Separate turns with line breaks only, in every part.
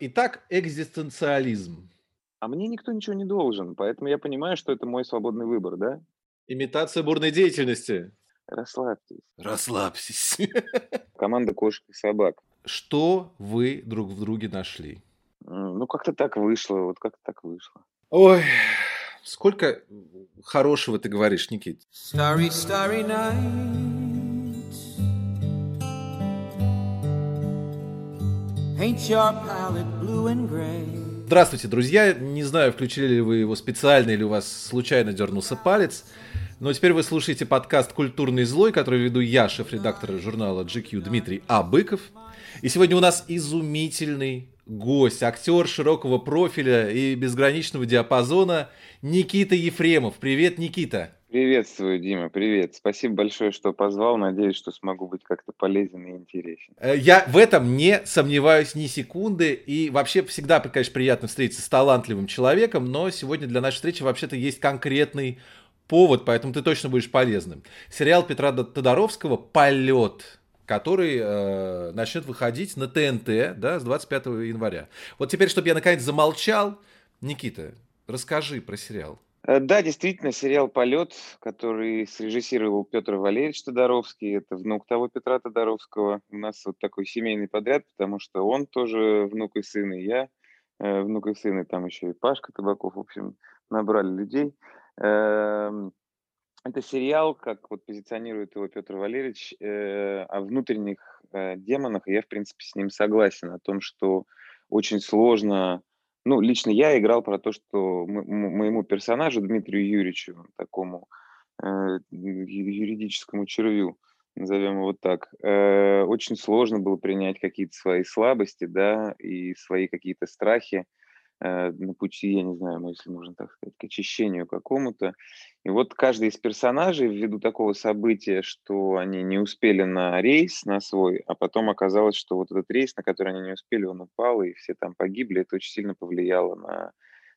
Итак, экзистенциализм.
А мне никто ничего не должен, поэтому я понимаю, что это мой свободный выбор, да?
Имитация бурной деятельности.
Расслабьтесь.
Расслабьтесь.
Команда кошек и собак.
Что вы друг в друге нашли?
Ну, как-то так вышло, вот как-то так вышло.
Ой, сколько хорошего ты говоришь, Никит.
Starry, starry night.
Здравствуйте, друзья. Не знаю, включили ли вы его специально или у вас случайно дернулся палец. Но теперь вы слушаете подкаст «Культурный злой», который веду я, шеф-редактор журнала GQ Дмитрий Абыков. И сегодня у нас изумительный гость, актер широкого профиля и безграничного диапазона Никита Ефремов. Привет, Никита.
Приветствую, Дима, привет. Спасибо большое, что позвал. Надеюсь, что смогу быть как-то полезен и интересен.
Э, я в этом не сомневаюсь ни секунды. И вообще всегда, конечно, приятно встретиться с талантливым человеком, но сегодня для нашей встречи вообще-то есть конкретный повод, поэтому ты точно будешь полезным. Сериал Петра Тодоровского «Полет», который э, начнет выходить на ТНТ да, с 25 января. Вот теперь, чтобы я наконец замолчал, Никита, расскажи про сериал.
Э, да, действительно, сериал «Полет», который срежиссировал Петр Валерьевич Тодоровский, это внук того Петра Тодоровского. У нас вот такой семейный подряд, потому что он тоже внук и сын, и я э, внук и сын, и там еще и Пашка Табаков, в общем, набрали людей. Эм, это сериал, как вот позиционирует его Петр Валерьевич, э, о внутренних демонах, и я, в принципе, с ним согласен, о том, что очень сложно ну, лично я играл про то, что моему персонажу, Дмитрию Юрьевичу, такому э, юридическому червю, назовем его так, э, очень сложно было принять какие-то свои слабости, да, и свои какие-то страхи, на пути, я не знаю, ну, если можно так сказать, к очищению какому-то. И вот каждый из персонажей, ввиду такого события, что они не успели на рейс, на свой, а потом оказалось, что вот этот рейс, на который они не успели, он упал, и все там погибли, это очень сильно повлияло на,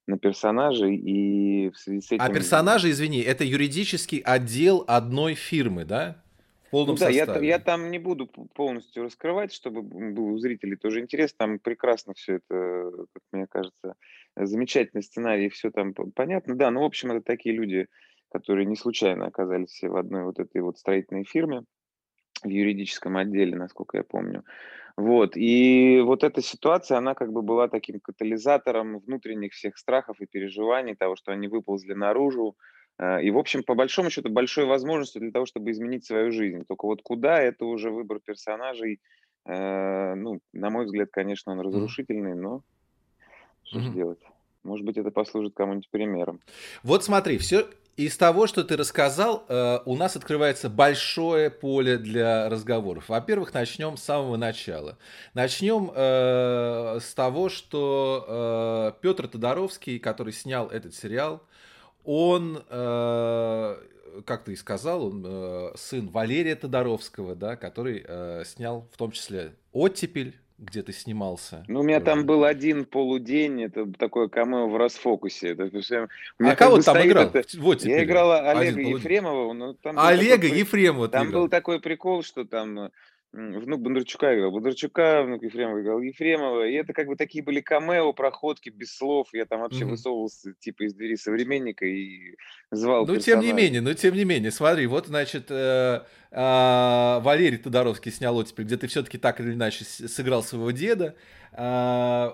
на персонажей, и в связи с
а
этим...
А персонажи, извини, это юридический отдел одной фирмы, да?
В полном ну, да, составе. Я, я там не буду полностью раскрывать, чтобы было у зрителей тоже интерес. Там прекрасно все это, как мне кажется, замечательный сценарий, все там понятно. Да, ну, в общем, это такие люди, которые не случайно оказались в одной вот этой вот строительной фирме в юридическом отделе, насколько я помню. Вот. И вот эта ситуация, она как бы была таким катализатором внутренних всех страхов и переживаний, того, что они выползли наружу, и, в общем, по большому счету, большой возможностью для того, чтобы изменить свою жизнь. Только вот куда, это уже выбор персонажей. Э, ну, на мой взгляд, конечно, он разрушительный, но что же делать? Может быть, это послужит кому-нибудь примером.
Вот смотри, все из того, что ты рассказал, э, у нас открывается большое поле для разговоров. Во-первых, начнем с самого начала. Начнем э, с того, что э, Петр Тодоровский, который снял этот сериал, он, э, как ты и сказал, он э, сын Валерия Тодоровского, да, который э, снял в том числе «Оттепель», где ты снимался.
Ну, у меня там был один полудень, это такое камео в расфокусе. Это,
все, а кого там играл? Это...
Вот Я играл Олега Ефремова. Но там
Олега такой... Ефремова
Там был такой прикол, что там внук Бондарчука играл Бондарчука, внук Ефремова играл Ефремова, и это как бы такие были камео, проходки без слов, я там вообще mm-hmm. высовывался типа из двери современника и звал
Ну, персонажа. тем не менее, ну, тем не менее, смотри, вот, значит, э, э, Валерий Тодоровский снял оттепель, где ты все-таки так или иначе сыграл своего деда, э,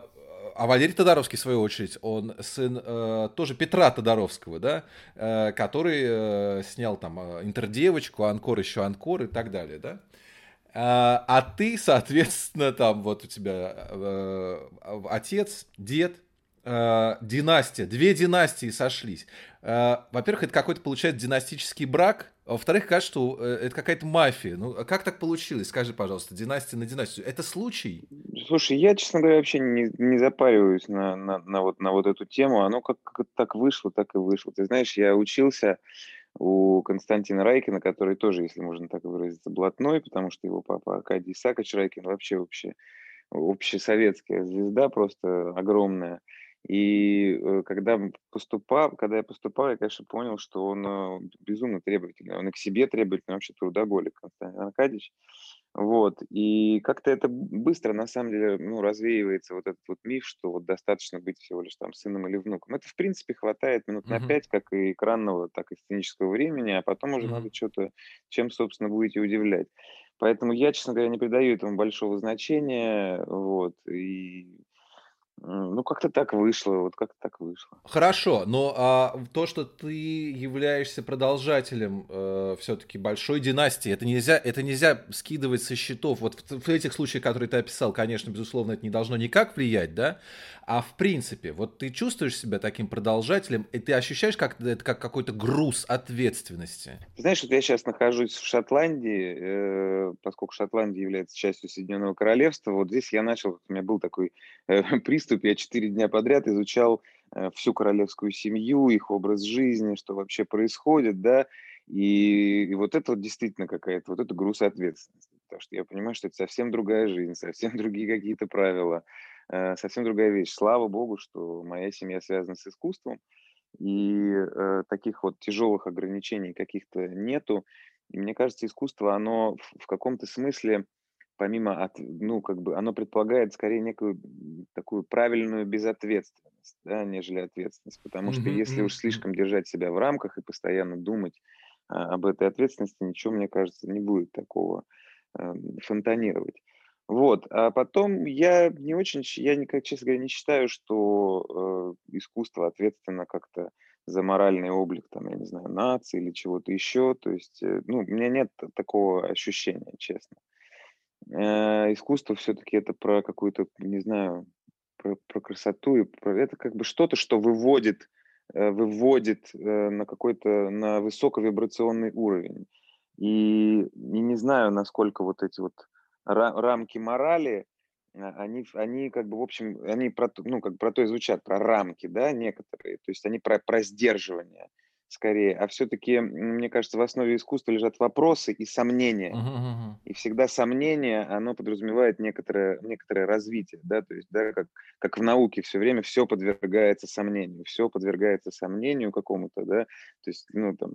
а Валерий Тодоровский, в свою очередь, он сын э, тоже Петра Тодоровского, да, э, который э, снял там э, интердевочку, анкор еще анкор и так далее, да. А, а ты, соответственно, там вот у тебя э, отец, дед, э, династия, две династии сошлись. Э, во-первых, это какой-то получается династический брак, а во-вторых, кажется, что э, это какая-то мафия. Ну, а как так получилось? Скажи, пожалуйста, династия на династию. Это случай?
Слушай, я, честно говоря, вообще не, не запариваюсь на, на, на, вот, на вот эту тему. Оно как, как так вышло, так и вышло. Ты знаешь, я учился у Константина Райкина, который тоже, если можно так выразиться, блатной, потому что его папа Аркадий Исакович Райкин вообще вообще общесоветская звезда, просто огромная. И э, когда поступал, когда я поступал, я, конечно, понял, что он э, безумно требовательный. Он и к себе требовательный, вообще трудоголик Константин Аркадьевич. Вот, и как-то это быстро, на самом деле, ну, развеивается вот этот вот миф, что вот достаточно быть всего лишь там сыном или внуком. Это, в принципе, хватает минут на пять, как и экранного, так и сценического времени, а потом уже надо что-то, чем, собственно, будете удивлять. Поэтому я, честно говоря, не придаю этому большого значения, вот, и, ну, как-то так вышло, вот как-то так вышло.
Хорошо, но, а, то, что ты являешься продолжателем, э, всё-таки большой династии, это нельзя это нельзя скидывать со счетов. Вот в в этих случаях, которые ты описал, конечно, безусловно, это не должно никак влиять, да? А в принципе, вот ты чувствуешь себя таким продолжателем, и ты ощущаешь как это как какой-то груз ответственности?
Знаешь, вот я щас нахожусь в Шотландии, э, поскольку Шотландия является частью Соединенного Королевства, вот здесь я начал, у меня был такой, э, приступ, я 4 дня подряд изучал, э, всю королевскую семью, их образ жизни, что вообще происходит, да. И и вот это вот действительно какая-то, вот это груз ответственности, потому что я понимаю, что это совсем другая жизнь, совсем другие какие-то правила, э, совсем другая вещь. Слава богу, что моя семья связана с искусством, и, э, таких вот тяжелых ограничений каких-то нету. И мне кажется, искусство, оно в в каком-то смысле, помимо от ну, как бы, оно предполагает скорее некую, такую правильную безответственность, да, нежели ответственность. Потому что если уж слишком держать себя в рамках и постоянно думать, а, об этой ответственности, ничего, мне кажется, не будет такого, эм, фонтанировать. Вот, а потом я не очень я никак, честно говоря, не считаю, что, э, искусство ответственно как-то за моральный облик, там, я не знаю, нации или чего-то еще. То есть, э, ну, у меня нет такого ощущения, честно. Э, искусство всё-таки это про какую-то, не знаю, про про красоту и про это как бы что-то, что выводит, э, выводит, э, на какой-то, на высоковибрационный уровень. И и не знаю, насколько вот эти вот ра рамки морали, а, они они как бы, в общем, они про ну, как про то и звучат, про рамки, да, некоторые. То есть они про про сдерживание скорее. А всё-таки, м, мне кажется, в основе искусства лежат вопросы и сомнения.
Мгм, мгм.
И всегда сомнение, оно подразумевает некоторое некоторое развитие, да. То есть, да, как как в науке всё время всё подвергается сомнению, всё подвергается сомнению какому-то, да. То есть, ну, там,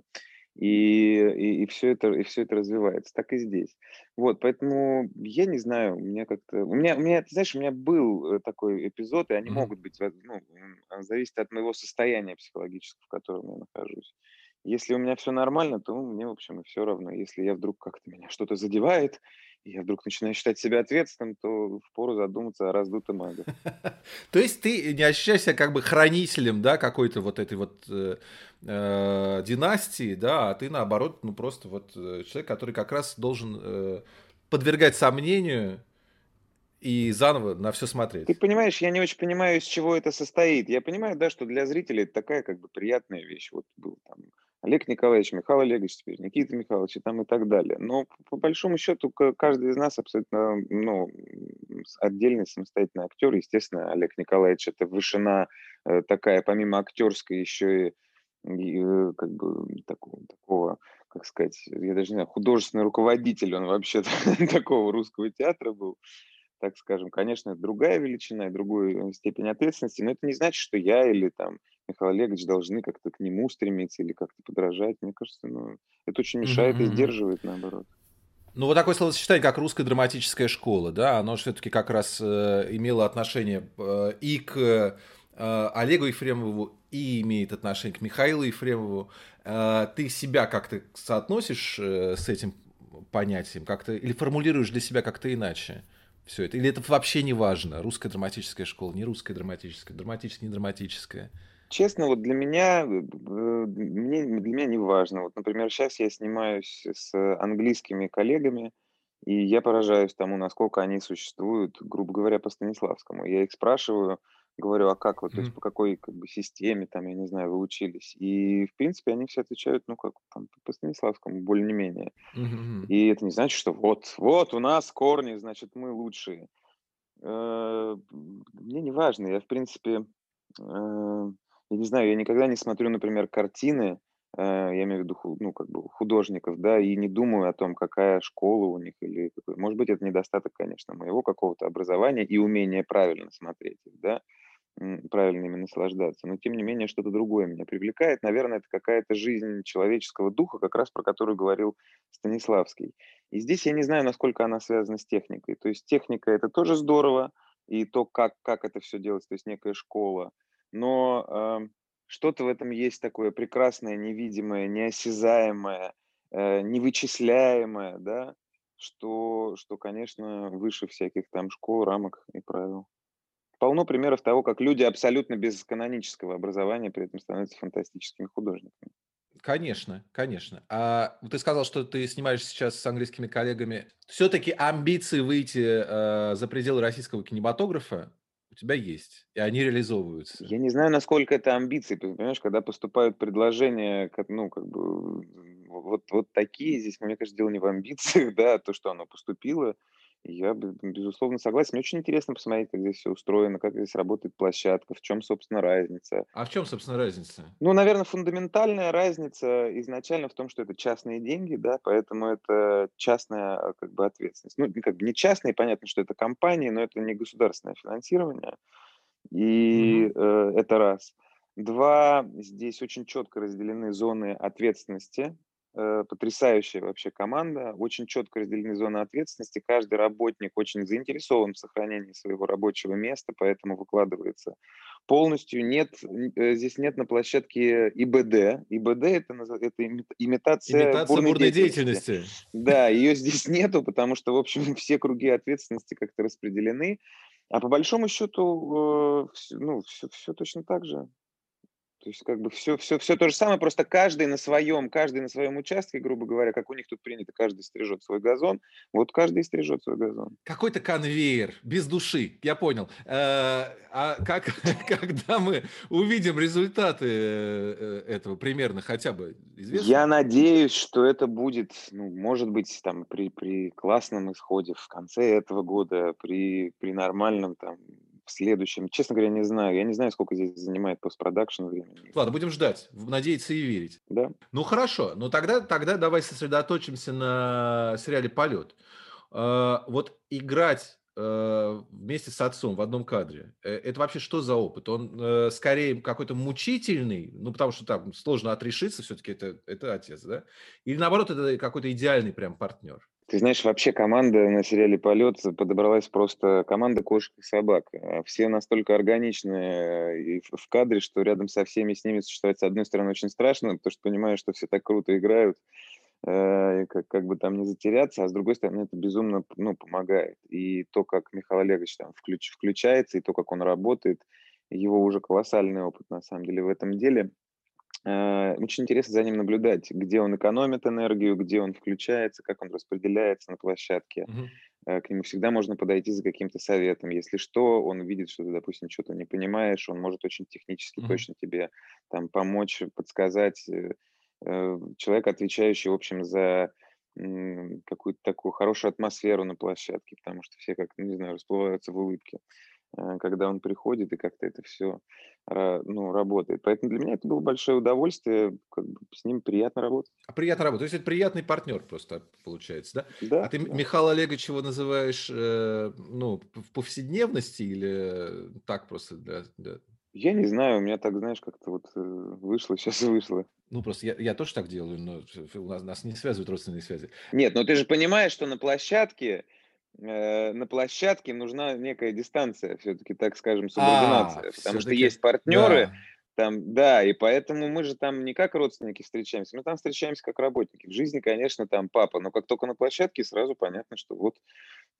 и и и всё это и всё это развивается. Так и здесь. Вот, поэтому я не знаю, у меня как-то у меня у меня, ты знаешь, у меня был, э, такой эпизод, и они
Мгм.
могут быть, ну, м, зависит от моего состояния психологического, в котором я нахожусь. Если у меня всё нормально, то мне, в общем, и всё равно. Если я вдруг как-то меня что-то задевает, и я вдруг начинаю считать себя ответственным, то впору задуматься о раздутом эго.
То есть ты не ощущаешь себя как бы хранителем, да, какой-то вот этой вот, э, э, династии, да, а ты, наоборот, ну, просто вот, э, человек, который как раз должен, подвергать сомнению и заново на всё смотреть.
Ты понимаешь, я не очень понимаю, из чего это состоит. Я понимаю, да, что для зрителей это такая как бы приятная вещь. Вот был там Олег Николаевич, Михаил Олегович, теперь Никита Михайлович и там и так далее. Но по большому счету каждый из нас абсолютно, ну, отдельный самостоятельный актер. Естественно, Олег Николаевич- это вышина, э, такая, помимо актерской, еще и и, э, как бы такого такого, как сказать, я даже не знаю, художественный руководитель он вообще-то такого русского театра был, так скажем. Конечно, другая величина и другой, э, степень ответственности, но это не значит, что я или там Михаил Олегович должны как-то к нему стремиться или как-то подражать. Мне кажется, ну, это очень мешает и
мгм.
сдерживает, наоборот.
Ну, вот такое словосочетание, как русская драматическая школа, да, оно всё-таки как раз, э, имело отношение, э, и к, э, Олегу Ефремову, и имеет отношение к Михаилу Ефремову. Э, ты себя как-то соотносишь, э, с этим понятием как-то или формулируешь для себя как-то иначе всё это? Или это вообще неважно: русская драматическая школа, не русская драматическая, драматическая, не драматическая?
Честно, вот для меня, э, мне для меня неважно. Вот, например, щас я снимаюсь с английскими коллегами, и я поражаюсь тому, насколько они существуют, грубо говоря, по Станиславскому. Я их спрашиваю, говорю: "А как вы, то есть по какой как бы системе там, я не знаю, вы учились?" И, в принципе, они все отвечают, ну, как там, по Станиславскому более не менее.
Мгм, мгм.
И это не значит, что вот вот у нас корни, значит, мы лучшие. Э, мне неважно. Я, в принципе, э, я не знаю, я никогда не смотрю, например, картины, э, я имею в виду ну, как бы художников, да, и не думаю о том, какая школа у них или какой может быть, это недостаток, конечно, моего какого-то образования и умения правильно смотреть их, да. правильно ими наслаждаться. Но, тем не менее, что-то другое меня привлекает. Наверное, это какая-то жизнь человеческого духа, как раз про которую говорил Станиславский. И здесь я не знаю, насколько она связана с техникой. То есть техника – это тоже здорово, и то, как, как это все делается, то есть некая школа. Но э, что-то в этом есть такое прекрасное, невидимое, неосязаемое, э, невычисляемое, да, что, что, конечно, выше всяких там школ, рамок и правил. Полно примеров того, как люди абсолютно без канонического образования при этом становятся фантастическими художниками.
Конечно, конечно. А ты сказал, что ты снимаешь сейчас с английскими коллегами. Все-таки амбиции выйти э, за пределы российского кинематографа у тебя есть, и они реализовываются.
Я не знаю, насколько это амбиции, понимаешь, когда поступают предложения, ну, как бы, вот, вот такие здесь, мне кажется, дело не в амбициях, да, а то, что оно поступило, я, безусловно, согласен. Мне очень интересно посмотреть, как здесь все устроено, как здесь работает площадка, в чем, собственно, разница.
А в чем, собственно, разница?
Ну, наверное, фундаментальная разница изначально в том, что это частные деньги, да, поэтому это частная а, как бы ответственность. Ну, как бы не частные, понятно, что это компании, но это не государственное финансирование. И угу. э, это раз. Два, здесь очень четко разделены зоны ответственности потрясающая вообще команда, очень четко разделены зоны ответственности, каждый работник очень заинтересован в сохранении своего рабочего места, поэтому выкладывается полностью. Нет, э, здесь нет на площадке ИБД. ИБД это, это имитация,
имитация бурной, бурной деятельности. деятельности.
Да, ее здесь нету, потому что, в общем, все круги ответственности как-то распределены. А по большому счету, э, ну, все, все точно так же. То есть как бы все, все, все то же самое, просто каждый на своем, каждый на своем участке, грубо говоря, как у них тут принято, каждый стрижет свой газон, вот каждый стрижет свой газон.
Какой-то конвейер, без души, я понял. Э, а как, когда мы увидим результаты э, этого примерно хотя бы
известно? Я надеюсь, что это будет, ну, может быть, там при, при классном исходе в конце этого года, при, при нормальном там в следующем. Честно говоря, не знаю. Я не знаю, сколько здесь занимает постпродакшн времени.
Ладно, будем ждать, надеяться и верить.
Да.
Ну хорошо, ну тогда, тогда давай сосредоточимся на сериале «Полет». А, вот играть э, вместе с отцом в одном кадре. Э, это вообще что за опыт? Он э, скорее какой-то мучительный, ну, потому что там сложно отрешиться, все-таки это, это отец, да? Или наоборот, это какой-то идеальный прям партнер?
Ты знаешь, вообще команда на сериале «Полет» подобралась просто команда кошек и собак. А все настолько органичные в кадре, что рядом со всеми с ними существовать, с одной стороны, очень страшно, потому что понимаешь, что все так круто играют, э, как, как бы там не затеряться, а с другой стороны, это безумно ну, помогает. И то, как Михаил Олегович там включ, включается, и то, как он работает, его уже колоссальный опыт, на самом деле, в этом деле – Э, очень интересно за ним наблюдать, где он экономит энергию, где он включается, как он распределяется на площадке. Угу. К нему всегда можно подойти за каким-то советом. Если что, он видит, что ты, допустим, что-то не понимаешь, он может очень технически угу. точно тебе там помочь, подсказать. Э, человек, отвечающий, в общем, за какую-то такую хорошую атмосферу на площадке, потому что все как, не знаю, расплываются в улыбке. Э, когда он приходит и как-то это все ну, работает. Поэтому для меня это было большое удовольствие, как бы с ним приятно работать.
А приятно работать. То есть это приятный партнер просто получается, да?
Да.
А ты
да.
Михаила Олеговича его называешь э, ну, в повседневности или так просто для, для...
Я не знаю, у меня так, знаешь, как-то вот э, вышло, сейчас вышло.
Ну, просто я, я тоже так делаю, но у нас, нас не связывают родственные связи.
Нет, но ты же понимаешь, что на площадке на площадке нужна некая дистанция, все-таки, так скажем, а, субординация, а, потому что есть партнеры, да. там, да, и поэтому мы же там не как родственники встречаемся, мы там встречаемся как работники. В жизни, конечно, там папа, но как только на площадке, сразу понятно, что вот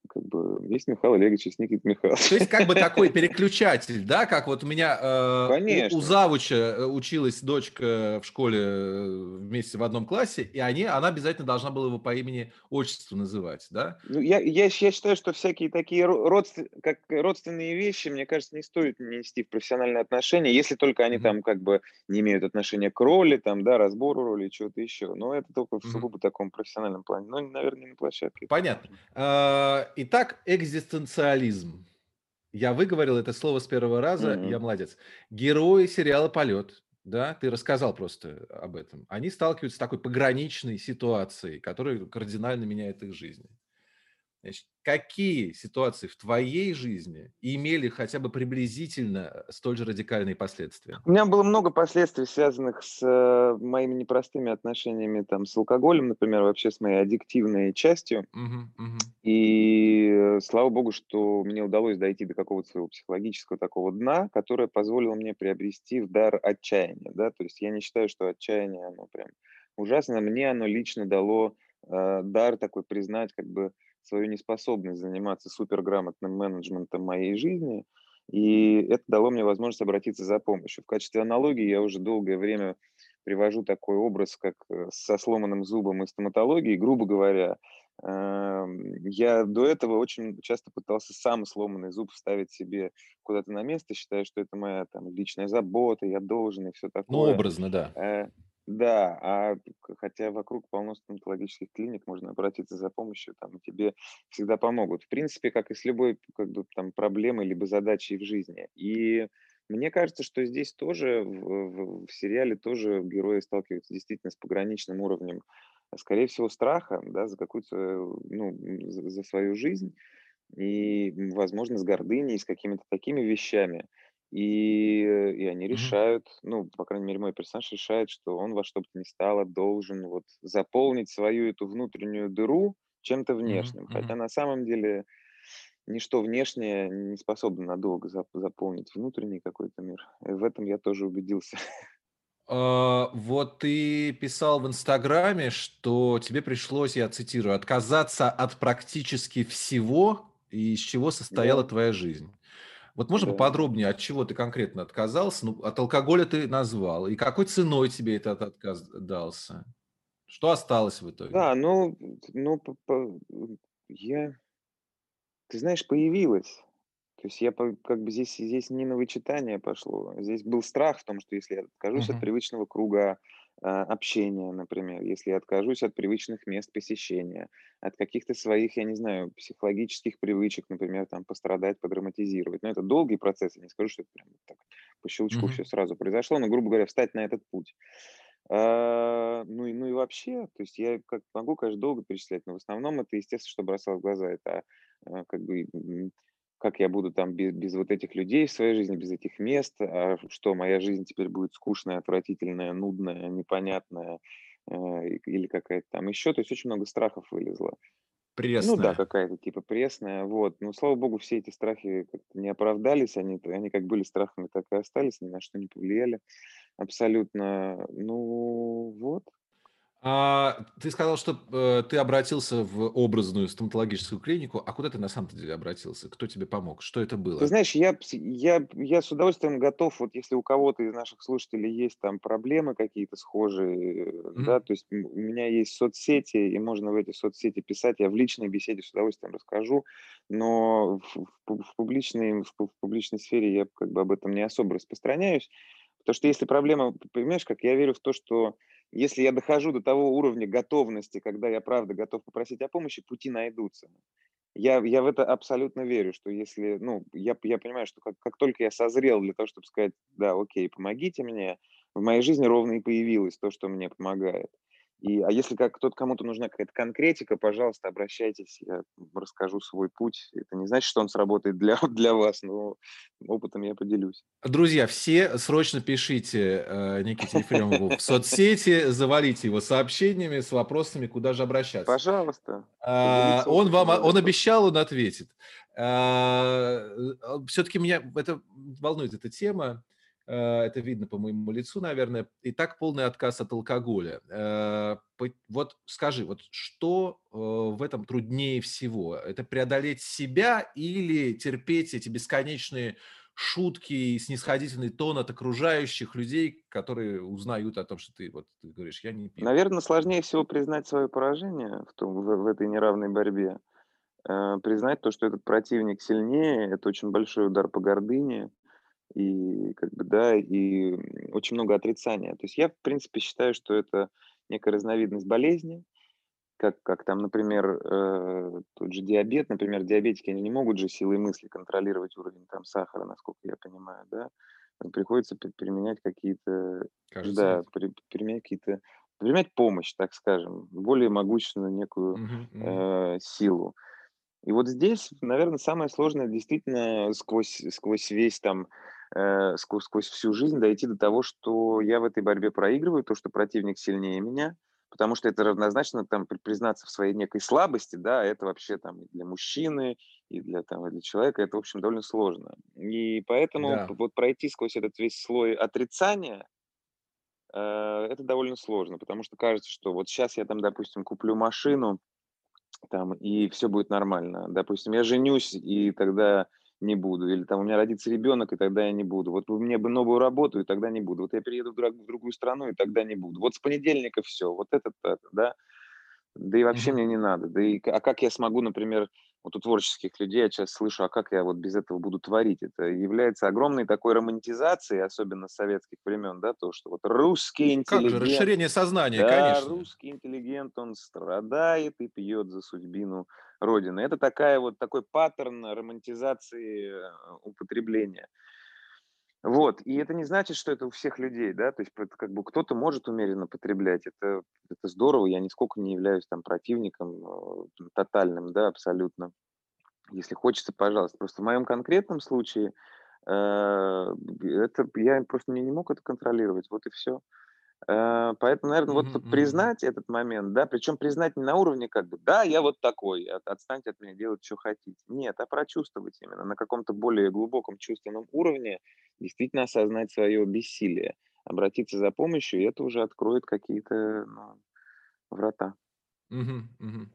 как бы есть Михаил Олегович, есть Никита Михайлович.
То есть как бы такой переключатель, да, как вот у меня э, у Завуча э, училась дочка в школе э, вместе в одном классе, и они, она обязательно должна была его по имени отчеству называть, да?
Ну, я, я, я считаю, что всякие такие родств, как родственные вещи, мне кажется, не стоит нести в профессиональные отношения, если только они mm-hmm. там как бы не имеют отношения к роли, там, да, разбору роли, чего-то еще. Но это только в сугубо mm-hmm. таком профессиональном плане, но, наверное, не на площадке.
Понятно. Итак, экзистенциализм. Я выговорил это слово с первого раза, mm-hmm. я молодец. Герои сериала «Полет», да, ты рассказал просто об этом. Они сталкиваются с такой пограничной ситуацией, которая кардинально меняет их жизнь. Значит, какие ситуации в твоей жизни имели хотя бы приблизительно столь же радикальные последствия?
У меня было много последствий, связанных с э, моими непростыми отношениями там, с алкоголем, например, вообще с моей аддиктивной частью.
Мгм, мгм.
И э, слава богу, что мне удалось дойти до какого-то своего психологического такого дна, которое позволило мне приобрести в дар отчаяния. Да? То есть я не считаю, что отчаяние, оно прям ужасно. Мне оно лично дало э, дар такой признать как бы свою неспособность заниматься суперграмотным менеджментом моей жизни, и это дало мне возможность обратиться за помощью. В качестве аналогии я уже долгое время привожу такой образ, как э, со сломанным зубом и стоматологией. Грубо говоря, эм, я до этого очень часто пытался сам сломанный зуб вставить себе куда-то на место, считая, что это моя там личная забота, я должен и все
Ну,
такое.
образно, да.
Да, а хотя вокруг полно стоматологических клиник, можно обратиться за помощью, там, тебе всегда помогут. В принципе, как и с любой, как бы, там, проблемой либо задачей в жизни. И мне кажется, что здесь тоже, в в в сериале тоже герои сталкиваются действительно с пограничным уровнем, а, скорее всего, страха, да, за какую-то, э, ну, за за свою жизнь и, возможно, с гордыней, с какими-то такими вещами. И, э, и они
Мгм.
решают, ну, по крайней мере, мой персонаж решает, что он во что бы то ни стало должен вот заполнить свою эту внутреннюю дыру чем-то внешним. Хотя
Мгм.
на самом деле ничто внешнее не способно надолго зап- заполнить внутренний какой-то мир. И в этом я тоже убедился.
А, вот ты писал в "Инстаграме", что тебе пришлось, я цитирую: "Отказаться от практически всего, из чего состояла
Да,
твоя жизнь". Вот можно
да.
поподробнее, от чего ты конкретно отказался? Ну, от алкоголя ты назвал. И какой ценой тебе этот отказ дался? Что осталось в итоге?
Да, ну, ну, п- п- я, ты знаешь, появилась. То есть я по как бы здесь здесь не на вычитание пошло. Здесь был страх в том, что если я откажусь от
Мгм.
привычного круга, общения, например, если я откажусь от привычных мест посещения, от каких-то своих, я не знаю, психологических привычек, например, там пострадать, подраматизировать. Но это долгий процесс, я не скажу, что это прям так по щелчку
Мгм.
все сразу произошло, но, грубо говоря, встать на этот путь. А, ну и ну и вообще, то есть я как могу, конечно, долго перечислять, но в основном это, естественно, что бросалось в глаза. Это, а, как бы, как я буду там без, без вот этих людей в своей жизни, без этих мест, а что моя жизнь теперь будет скучная, отвратительная, нудная, непонятная, э, или какая-то там еще. То есть очень много страхов вылезло. Ну да,
Пресная.
какая-то типа пресная, вот. Но, слава богу, все эти страхи как-то не оправдались, они, они как были страхами, так и остались, ни на что не повлияли абсолютно. Ну вот,
А, ты сказал, что, э, ты обратился в образную стоматологическую клинику. А куда ты на самом-то деле обратился? Кто тебе помог? Что это
Ты
было?
знаешь, я, я, я с удовольствием готов, вот если у кого-то из наших слушателей есть там проблемы какие-то схожие, э, да, то есть у меня есть соцсети, и можно в эти соцсети писать, я в личной беседе с удовольствием расскажу, но в, в в публичной, в, в публичной сфере я как бы об этом не особо распространяюсь, потому что если проблема, понимаешь, как я верю в то, что если я дохожу до того уровня готовности, когда я правда готов попросить о помощи, пути найдутся. Я я в это абсолютно верю, что если, ну, я я понимаю, что как как только я созрел для того, чтобы сказать: "Да, окей, помогите мне", в моей жизни ровно и появилось то, что мне помогает. И, а если как кто-то кому-то нужна какая-то конкретика, пожалуйста, обращайтесь, я расскажу свой путь. Это не значит, что он сработает для для вас, но опытом я поделюсь.
Друзья, все срочно пишите, э, Никите Ефремову в соцсети, завалите его сообщениями с вопросами, куда же обращаться.
Пожалуйста,
А, он вам, а, он обещал, он ответит. Все-таки меня это волнует эта тема. Э, Это видно по моему лицу, наверное. И так полный отказ от алкоголя. Э, Вот скажи, вот что э, в этом труднее всего? Это преодолеть себя или терпеть эти бесконечные шутки и снисходительный тон от окружающих людей, которые узнают о том, что ты вот ты говоришь, я не пью.
Наверно, сложнее всего признать свое поражение в том в в этой неравной борьбе. Признать то, что этот противник сильнее, это очень большой удар по гордыне. И как бы, да, и, очень много отрицания. То есть я, в принципе, считаю, что это некая разновидность болезни, как как там, например, э, тот же диабет. Например, диабетики, они не могут же силой мысли контролировать уровень там сахара, насколько я понимаю, да. Приходится применять какие-то,
Кажется,
да, при применять какие-то применять помощь, так скажем, более могущественную некую,
мгм.
э, силу. И вот здесь, наверное, самое сложное действительно сквозь, сквозь весь там, э, сквозь, сквозь всю жизнь дойти до того, что я в этой борьбе проигрываю, то, что противник сильнее меня, потому что это равнозначно там признаться в своей некой слабости, да, это вообще там и для мужчины, и для, там, и для человека, это, в общем, довольно сложно. И поэтому
Да.
вот пройти сквозь этот весь слой отрицания, э, это довольно сложно, потому что кажется, что вот сейчас я там, допустим, куплю машину, там, и все будет нормально. Допустим, я женюсь, и тогда не буду. Или там у меня родится ребенок, и тогда я не буду. Вот у меня бы новую работу, и тогда не буду. Вот я перееду в, друг- в другую страну, и тогда не буду. Вот с понедельника все. Вот это, это, да. Да и вообще
Мгм.
мне не надо. Да и а как я смогу, например, вот у творческих людей я сейчас слышу, а как я вот без этого буду творить? Это является огромной такой романтизацией, особенно с советских времен, да, то, что вот русский
Как же,
интеллигент,
расширение сознания,
да,
конечно.
русский интеллигент, он страдает и пьет за судьбину Родины. Это такая вот такой паттерн романтизации э, употребления. Вот, и это не значит, что это у всех людей, да, то есть как бы кто-то может умеренно потреблять, это, это здорово, я нисколько не являюсь там противником э, тотальным, да, абсолютно. Если хочется, пожалуйста. Просто в моем конкретном случае э, это я просто не, не мог это контролировать, вот и все. Э, поэтому, наверное, вот
Мгм, мгм.
признать этот момент, да, причем признать не на уровне как бы, да, я вот такой, от- отстаньте от меня, делать, что хотите. Нет, а прочувствовать именно на каком-то более глубоком чувственном уровне, действительно осознать свое бессилие, обратиться за помощью, и это уже откроет какие-то ну, врата.
Мгм.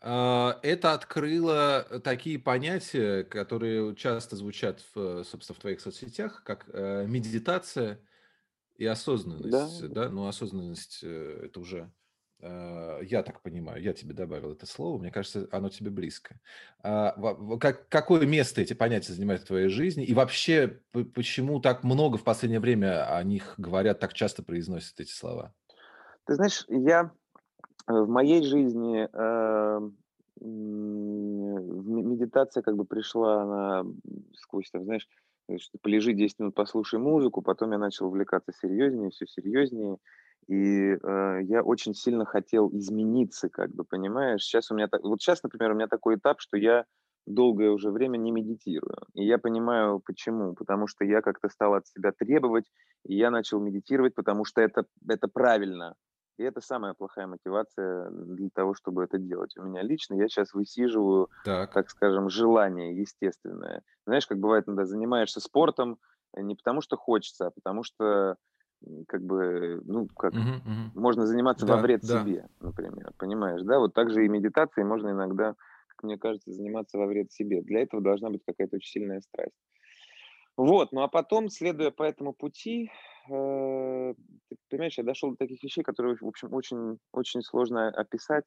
А, Это открыло такие понятия, которые часто звучат, в, собственно, в твоих соцсетях, как э, медитация и
Да,
осознанность. Да? Ну, осознанность э, это уже, э, я так понимаю, я тебе добавил это слово, мне кажется, оно тебе близко. А, как- Какое место эти понятия занимают в твоей жизни? И вообще, почему так много в последнее время о них говорят, так часто произносят эти слова?
Ты знаешь, я э, в моей жизни э, медитация как бы пришла, она сквозь, там, знаешь, что полежи 10 минут, послушай музыку, потом я начал увлекаться серьезнее, все серьезнее, и э, я очень сильно хотел измениться, как бы, понимаешь? Сейчас у меня, так, вот сейчас, например, у меня такой этап, что я долгое уже время не медитирую. И я понимаю, почему. Потому что я как-то стал от себя требовать, и я начал медитировать, потому что это, это правильно. И это самая плохая мотивация для того, чтобы это делать. У меня лично я сейчас высиживаю,
Так.
так скажем, желание естественное. Знаешь, как бывает, иногда занимаешься спортом э, не потому, что хочется, а потому что как бы, ну, как
Мгм, мгм.
можно заниматься во
Да,
вред
да.
себе, например, понимаешь, да? Вот так же и медитацией можно иногда, как мне кажется, заниматься во вред себе. Для этого должна быть какая-то очень сильная страсть. Вот, ну а потом, следуя по этому пути, э, ты понимаешь, я дошел до таких вещей, которые, в общем, очень, очень сложно описать,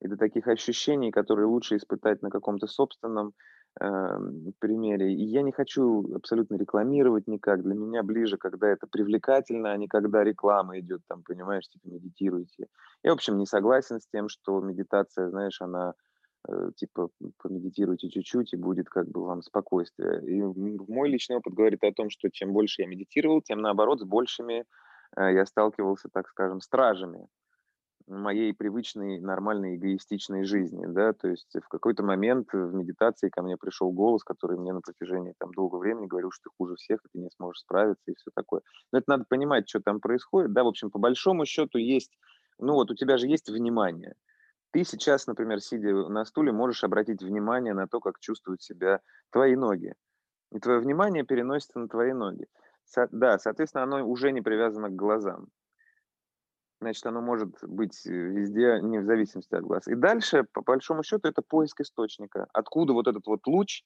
и до таких ощущений, которые лучше испытать на каком-то собственном эм, примере. И я не хочу абсолютно рекламировать никак. Для меня ближе, когда это привлекательно, а не когда реклама идет, там, понимаешь, типа медитируйте. Я, в общем, не согласен с тем, что медитация, знаешь, она э, типа помедитируйте чуть-чуть и будет как бы вам спокойствие. И мой личный опыт говорит о том, что чем больше я медитировал, тем наоборот с большими э, я сталкивался, так скажем, стражами моей привычной, нормальной, эгоистичной жизни, да, то есть в какой-то момент в медитации ко мне пришел голос, который мне на протяжении там долгого времени говорил, что ты хуже всех, и ты не сможешь справиться и все такое. Но это надо понимать, что там происходит, да, в общем, по большому счету есть, ну вот у тебя же есть внимание, ты сейчас, например, сидя на стуле, можешь обратить внимание на то, как чувствуют себя твои ноги, и твое внимание переносится на твои ноги. Со- да, соответственно, оно уже не привязано к глазам. Значит, оно может быть э, везде, не в зависимости от глаз. И дальше, по большому счету, это поиск источника. Откуда вот этот вот луч,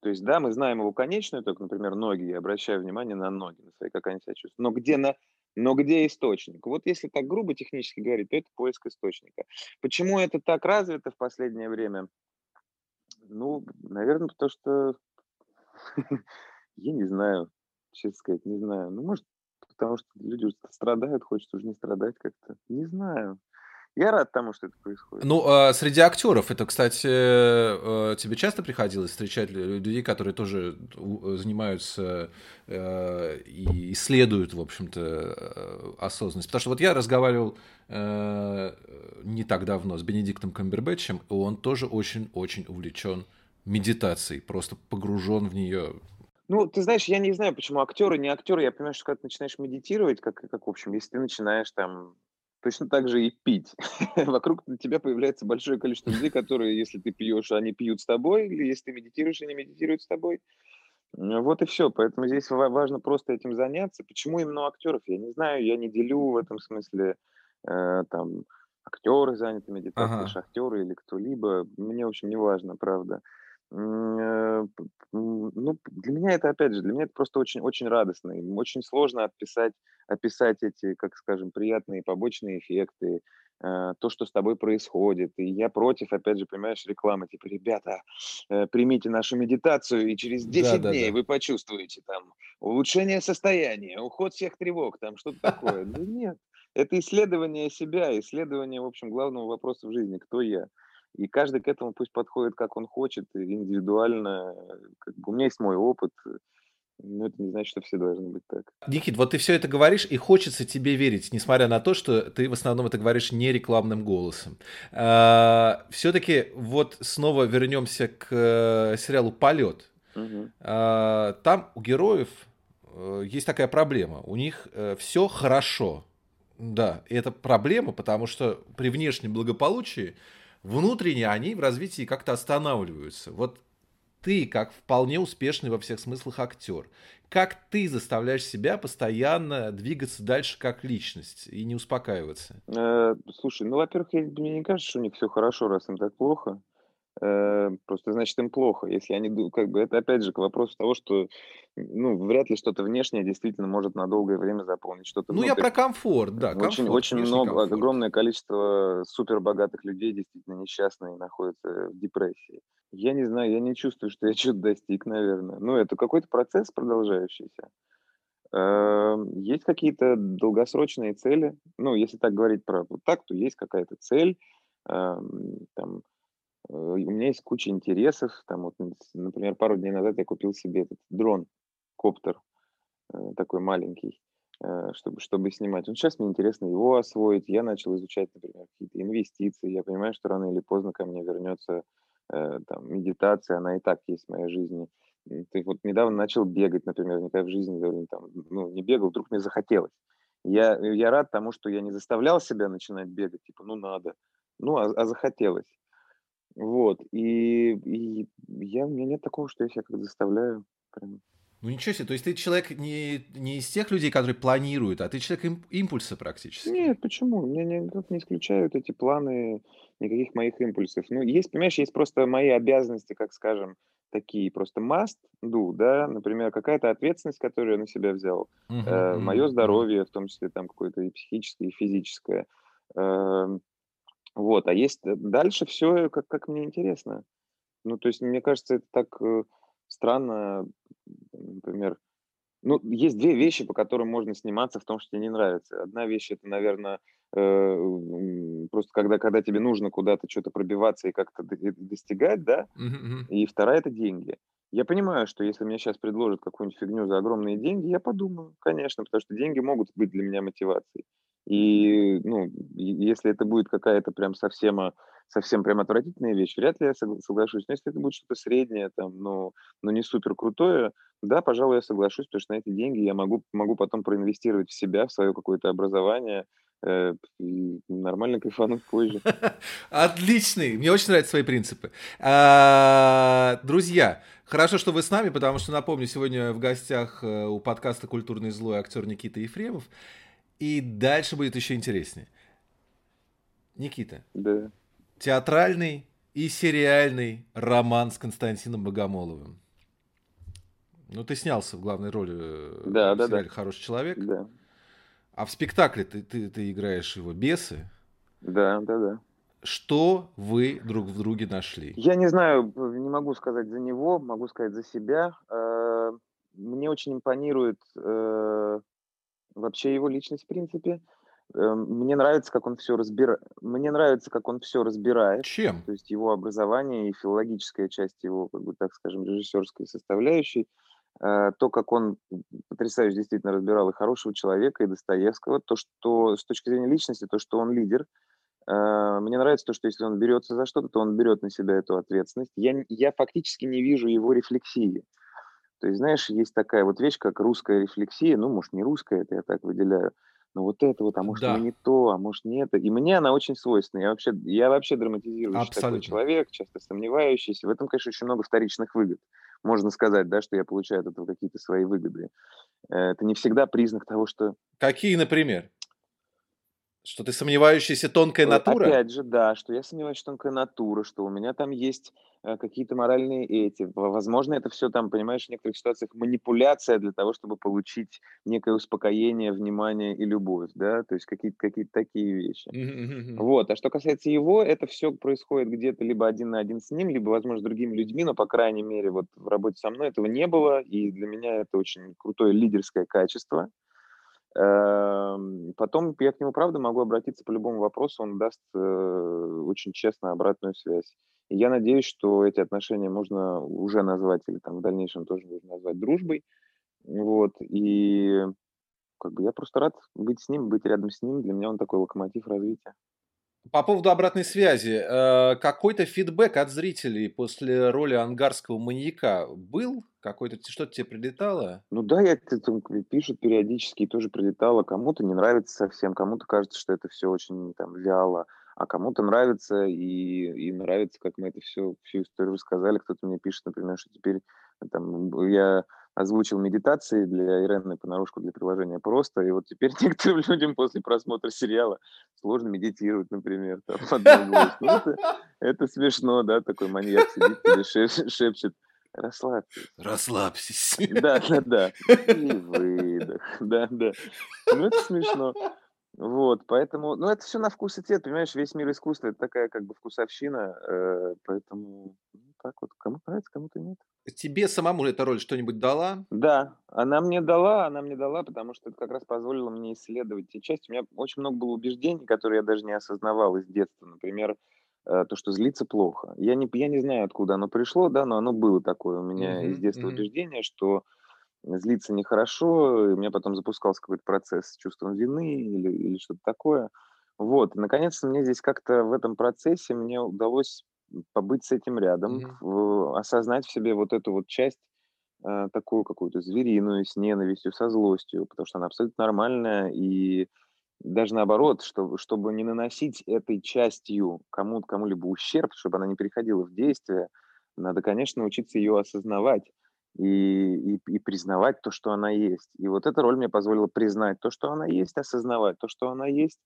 то есть, да, мы знаем его конечную, только, например, ноги, я обращаю внимание на ноги, на свои, как они себя чувствуют. Но где, на, но где источник? Вот если так грубо технически говорить, то это поиск источника. Почему это так развито в последнее время? Ну, наверное, потому что я не знаю, честно сказать, не знаю. Ну, может, потому что люди страдают, хочется уже не страдать как-то. Не знаю. Я рад тому, что это происходит.
Ну, а среди актеров, это, кстати, э, тебе часто приходилось встречать людей, которые тоже занимаются э, и исследуют, в общем-то, э, осознанность? Потому что вот я разговаривал не так давно с Бенедиктом Камбербэтчем, и он тоже очень-очень увлечен медитацией, просто погружен в нее
ну, ты знаешь, я не знаю, почему актеры, не актеры. Я понимаю, что когда ты начинаешь медитировать, как, как в общем, если ты начинаешь там точно так же и пить. Вокруг тебя появляется большое количество людей, которые, если ты пьешь, они пьют с тобой, или если ты медитируешь, они медитируют с тобой. Вот и все. Поэтому здесь важно просто этим заняться. Почему именно актеров? Я не знаю, я не делю в этом смысле э, там актеры заняты медитацией, ага. шахтеры или кто-либо. Мне, в общем, не важно, правда. Э, ну, для меня это, опять же, для меня это просто очень, очень радостно. очень сложно описать, описать эти, как скажем, приятные побочные эффекты, э, то, что с тобой происходит. И я против, опять же, понимаешь, рекламы. Типа, ребята, э, примите нашу медитацию, и через 10 да, дней да, да. вы почувствуете там улучшение состояния, уход всех тревог, там что-то такое. Да нет, это исследование себя, исследование, в общем, главного вопроса в жизни, кто я. И каждый к этому пусть подходит, как он хочет, индивидуально. Как бы у меня есть мой опыт, но это не значит, что все должны быть так.
Никит, вот ты все это говоришь, и хочется тебе верить, несмотря на то, что ты в основном это говоришь не рекламным голосом. А, Все-таки вот снова вернемся к э, сериалу Полет. Угу. Там у героев э, есть такая проблема. У них э, все хорошо. Да, и это проблема, потому что при внешнем благополучии внутренне они в развитии как-то останавливаются. Вот ты, как вполне успешный во всех смыслах актер, как ты заставляешь себя постоянно двигаться дальше как личность и не успокаиваться?
Э, слушай, ну, во-первых, мне не кажется, что у них все хорошо, раз им так плохо. Э, просто значит им плохо. Если они, как бы, это опять же к вопросу того, что, ну, вряд ли что-то внешнее действительно может на долгое время заполнить что-то.
Ну, я про комфорт, да.
Комфорт, очень, очень много, комфорт. огромное количество супербогатых людей действительно несчастные находятся в депрессии. Я не знаю, я не чувствую, что я что-то достиг, наверное. Ну, это какой-то процесс продолжающийся. Эм, есть какие-то долгосрочные цели. Ну, если так говорить про вот так, то есть какая-то цель. Эм, там, у меня есть куча интересов. Там вот, например, пару дней назад я купил себе этот дрон, коптер, э, такой маленький, э, чтобы, чтобы снимать. Вот сейчас мне интересно его освоить. Я начал изучать, например, какие-то инвестиции. Я понимаю, что рано или поздно ко мне вернется там, медитация, она и так есть в моей жизни. Ты вот недавно начал бегать, например, никогда в жизни там, ну, не бегал, вдруг мне захотелось. Я, я рад тому, что я не заставлял себя начинать бегать, типа, ну надо, ну а, а захотелось. Вот, и, и я, у меня нет такого, что я себя как заставляю. Прям.
Ну ничего себе, то есть ты человек не, не из тех людей, которые планируют, а ты человек им, импульса практически.
Нет, почему? Меня никак не исключают эти планы, никаких моих импульсов. Ну, есть, понимаешь, есть просто мои обязанности, как скажем, такие просто must do, да, например, какая-то ответственность, которую я на себя взял, uh-huh, э, uh-huh, мое здоровье, в том числе там какое-то и психическое, и физическое, э, вот, а есть э, дальше все, как, как мне интересно. Ну, то есть, мне кажется, это так э, странно, например, ну, есть две вещи, по которым можно сниматься в том, что тебе не нравится. Одна вещь это, наверное, э, просто когда, когда тебе нужно куда-то что-то пробиваться и как-то достигать, да. Mm-hmm. И вторая это деньги. Я понимаю, что если мне сейчас предложат какую-нибудь фигню за огромные деньги, я подумаю, конечно, потому что деньги могут быть для меня мотивацией. И, ну, если это будет какая-то прям совсем, совсем прям отвратительная вещь, вряд ли я соглашусь. Но если это будет что-то среднее, там, ну, но не супер крутое, да, пожалуй, я соглашусь, потому что на эти деньги я могу, могу потом проинвестировать в себя, в свое какое-то образование, э, и нормально кайфануть позже.
Отличный, мне очень нравятся свои принципы. А, друзья, хорошо, что вы с нами, потому что, напомню, сегодня в гостях э, у подкаста «Культурный злой» актер Никита Ефремов. И дальше будет еще интереснее. Никита.
Да.
Театральный и сериальный роман с Константином Богомоловым. Ну, ты снялся в главной роли э,
да, в
да,
сериале
да. «Хороший человек».
Да.
А в спектакле ты, ты, ты играешь его бесы.
Да, да, да.
Что вы друг в друге нашли?
Я не знаю, не могу сказать за него, могу сказать за себя. Э, мне очень импонирует э, вообще его личность, в принципе. Эм, мне нравится, как он все разбира мне нравится, как он все разбирает.
Чем?
То есть его образование и филологическая часть его, как бы, так скажем, режиссерской составляющей. Э, то, как он потрясающе действительно разбирал и хорошего человека, и Достоевского. То, что с точки зрения личности, то, что он лидер. Э, мне нравится то, что если он берется за что-то, то он берет на себя эту ответственность. Я, я фактически не вижу его рефлексии. То есть, знаешь, есть такая вот вещь, как русская рефлексия. Ну, может, не русская, это я так выделяю ну вот это вот, а может да. не то, а может не это. И мне она очень свойственна. Я вообще, я вообще драматизирующий такой человек, часто сомневающийся. В этом, конечно, очень много вторичных выгод. Можно сказать, да, что я получаю от этого какие-то свои выгоды. Э, это не всегда признак того, что...
Какие, например? Что ты сомневающаяся тонкая натура?
Опять же, да, что я сомневаюсь, что тонкая натура, что у меня там есть э, какие-то моральные эти. Возможно, это все там, понимаешь, в некоторых ситуациях манипуляция для того, чтобы получить некое успокоение, внимание и любовь, да, то есть какие-то какие такие вещи. Вот, а что касается его, это все происходит где-то либо один на один с ним, либо, возможно, с другими людьми, но, по крайней мере, вот в работе со мной этого не было, и для меня это очень крутое лидерское качество. Эм, потом я к нему, правда, могу обратиться по любому вопросу, он даст э, очень честно обратную связь. И я надеюсь, что эти отношения можно уже назвать, или там в дальнейшем тоже можно назвать дружбой. Вот, и как бы я просто рад быть с ним, быть рядом с ним. Для меня он такой локомотив развития.
По поводу обратной связи. Э, какой-то фидбэк от зрителей после роли ангарского маньяка был? Какой-то что-то тебе прилетало?
Ну да, я там пишут периодически, и тоже прилетало. Кому-то не нравится совсем, кому-то кажется, что это все очень там вяло, а кому-то нравится и, и нравится, как мы это все всю историю рассказали. Кто-то мне пишет, например, что теперь там я озвучил медитации для Ирены понарошку для приложения просто, и вот теперь некоторым людям после просмотра сериала сложно медитировать, например, там, Ну, это, это смешно, да, такой маньяк сидит шеп, шепчет, расслабьтесь.
Расслабьтесь.
Да, да, да. И выдох. Да, да. Ну, это смешно. Вот, поэтому, ну, это все на вкус и цвет, понимаешь, весь мир искусства, это такая как бы вкусовщина, э, поэтому ну, так вот, кому нравится, кому-то нет.
Тебе самому эта роль что-нибудь дала?
Да, она мне дала, она мне дала, потому что это как раз позволило мне исследовать те части. У меня очень много было убеждений, которые я даже не осознавал из детства. Например, то, что злиться плохо. Я не, я не знаю, откуда оно пришло, да, но оно было такое у меня
Мгм,
из детства
мгм.
убеждение, что злиться нехорошо, и у меня потом запускался какой-то процесс с чувством вины или, или что-то такое. Вот, и наконец-то мне здесь как-то в этом процессе мне удалось побыть с этим рядом, в- осознать в себе вот эту вот часть, э, такую какую-то звериную, с ненавистью, со злостью, потому что она абсолютно нормальная, и даже наоборот, чтобы, чтобы не наносить этой частью кому, кому-либо ущерб, чтобы она не переходила в действие, надо, конечно, учиться ее осознавать и, и, и признавать то, что она есть. И вот эта роль мне позволила признать то, что она есть, осознавать то, что она есть,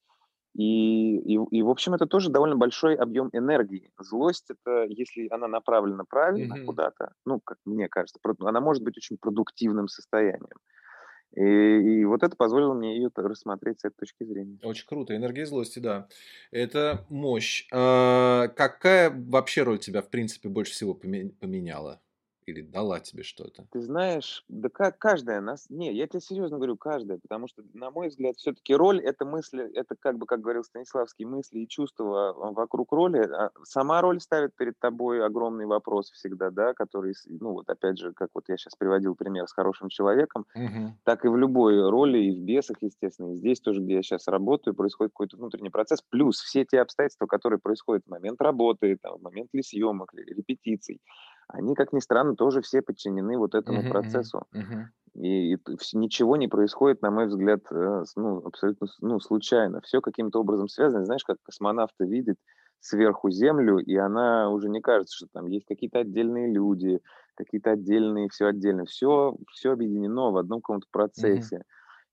и, и, и, в общем, это тоже довольно большой объем энергии. Злость это, если она направлена правильно
Мгм.
куда-то, ну, как мне кажется, она может быть очень продуктивным состоянием. И, и вот это позволило мне ее рассмотреть с этой точки зрения.
Очень круто. Энергия злости, да. Это мощь. А, какая вообще роль тебя, в принципе, больше всего поме- поменяла? Или дала тебе что-то?
Ты знаешь, да как каждая нас... Не, я тебе серьезно говорю, каждая, потому что, на мой взгляд, все-таки роль — это мысли, это как бы, как говорил Станиславский, мысли и чувства а, вокруг роли. А Сама роль ставит перед тобой огромный вопрос всегда, да, который, ну вот опять же, как вот я сейчас приводил пример с хорошим человеком,
Мгм.
так и в любой роли, и в бесах, естественно, и здесь тоже, где я сейчас работаю, происходит какой-то внутренний процесс, плюс все те обстоятельства, которые происходят в момент работы, там, в момент ли съемок, ли репетиций, они, как ни странно, тоже все подчинены вот этому
мгм,
процессу.
мгм.
И, и ничего не происходит, на мой взгляд, э, ну, абсолютно ну, случайно. Все каким-то образом связано. Знаешь, как космонавты видят сверху Землю, и она уже не кажется, что там есть какие-то отдельные люди, какие-то отдельные, все отдельно. Все, все объединено в одном каком-то процессе.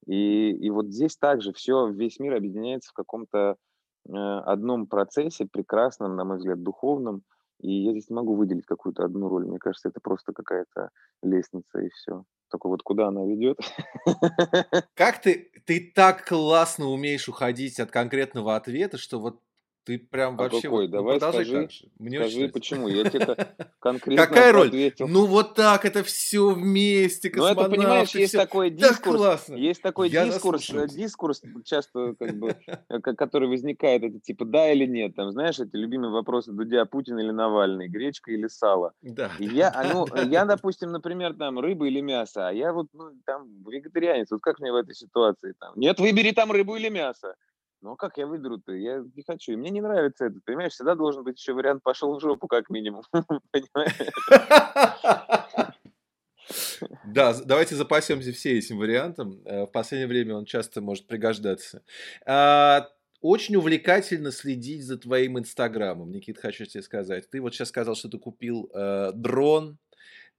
И, и вот здесь также все, весь мир объединяется в каком-то э, одном процессе, прекрасном, на мой взгляд, духовном. И я здесь не могу выделить какую-то одну роль. Мне кажется, это просто какая-то лестница и все. Только вот куда она ведет?
Как ты, ты так классно умеешь уходить от конкретного ответа, что вот Ты прям
А
вообще
какой?
вот, ну
Давай
продолжай
скажи,
так. Мне
скажи, почему. Я тебе конкретно
Какая роль?
ответил.
Ну вот так, это все вместе,
Ну, это, понимаешь, есть
все.
такой
Так
дискурс,
классно.
есть такой
Я
дискурс, э, дискурс часто, как бы, э, ко- который возникает, это типа да или нет, там, знаешь, эти любимые вопросы Дудя, Путин или Навальный, гречка или сало.
Да,
И
да,
я, а, ну,
да,
я,
да.
допустим, например, там, рыба или мясо, а я вот, ну, там, вегетарианец, вот как мне в этой ситуации, там, нет, выбери там рыбу или мясо. Ну, а как я выберу-то? Я не хочу, и мне не нравится это, понимаешь, всегда должен быть еще вариант «пошел в жопу», как минимум?
Да, давайте запасемся все этим вариантом. Э, В последнее время он часто может пригождаться. А, Очень увлекательно следить за твоим инстаграмом, Никит, хочу тебе сказать. Ты вот сейчас сказал, что ты купил э, дрон.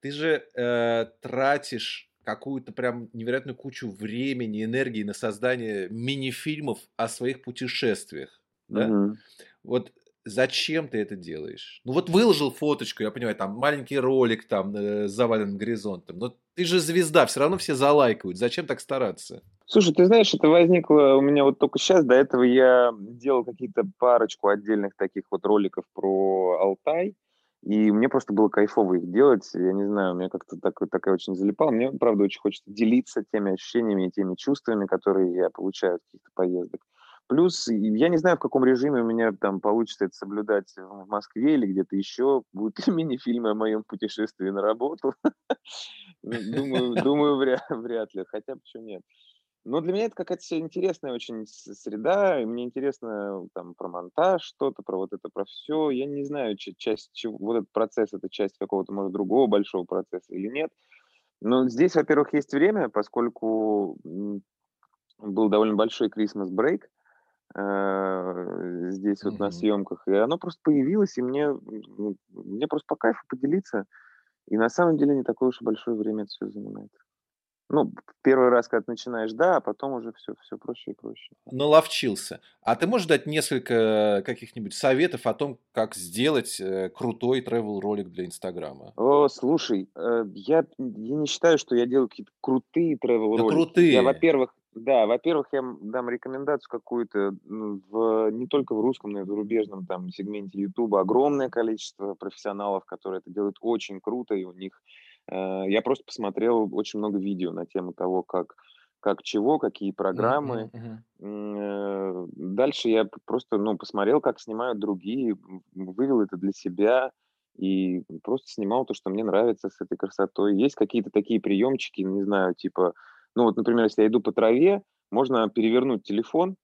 Ты же э, тратишь какую-то прям невероятную кучу времени, энергии на создание мини-фильмов о своих путешествиях. Да?
Мгм.
Вот зачем ты это делаешь? Ну вот выложил фоточку, я понимаю, там маленький ролик там э, с заваленным горизонтом, но ты же звезда, все равно все залайкают. Зачем так стараться?
Слушай, ты знаешь, это возникло у меня вот только сейчас. До этого я делал какие-то парочку отдельных таких вот роликов про Алтай. И мне просто было кайфово их делать. Я не знаю, меня как-то так, такая очень залипала. Мне, правда, очень хочется делиться теми ощущениями и теми чувствами, которые я получаю от каких-то поездок. Плюс, я не знаю, в каком режиме у меня там получится это соблюдать в Москве или где-то еще. Будут ли мини-фильмы о моем путешествии на работу? Думаю, вряд ли. Хотя почему нет? Но для меня это какая-то интересная очень среда, и мне интересно там про монтаж что-то, про вот это, про все. Я не знаю, ча- часть чего, вот этот процесс, это часть какого-то, может, другого большого процесса или нет. Но здесь, во-первых, есть время, поскольку был довольно большой Christmas break э, здесь вот на
Мгм.
съемках, и оно просто появилось, и мне, м, мне просто по кайфу поделиться. И на самом деле не такое уж и большое время это все занимает. Ну, первый раз, когда начинаешь, да, а потом уже все, все проще и проще.
Наловчился. А ты можешь дать несколько каких-нибудь советов о том, как сделать э, крутой travel ролик для Инстаграма?
О, слушай, э, я, я не считаю, что я делаю какие-то крутые travel
Да
ролики. Я,
крутые.
во-первых, да, во-первых, я дам рекомендацию какую-то в, не только в русском, но и в зарубежном там сегменте Ютуба. Огромное количество профессионалов, которые это делают очень круто, и у них... э, я просто посмотрел очень много видео на тему того, как, как чего, какие программы. э, Дальше я просто, ну, посмотрел, как снимают другие, вывел это для себя и просто снимал то, что мне нравится с этой красотой. Есть какие-то такие приемчики, не знаю, типа, ну вот, например, если я иду по траве, можно перевернуть телефон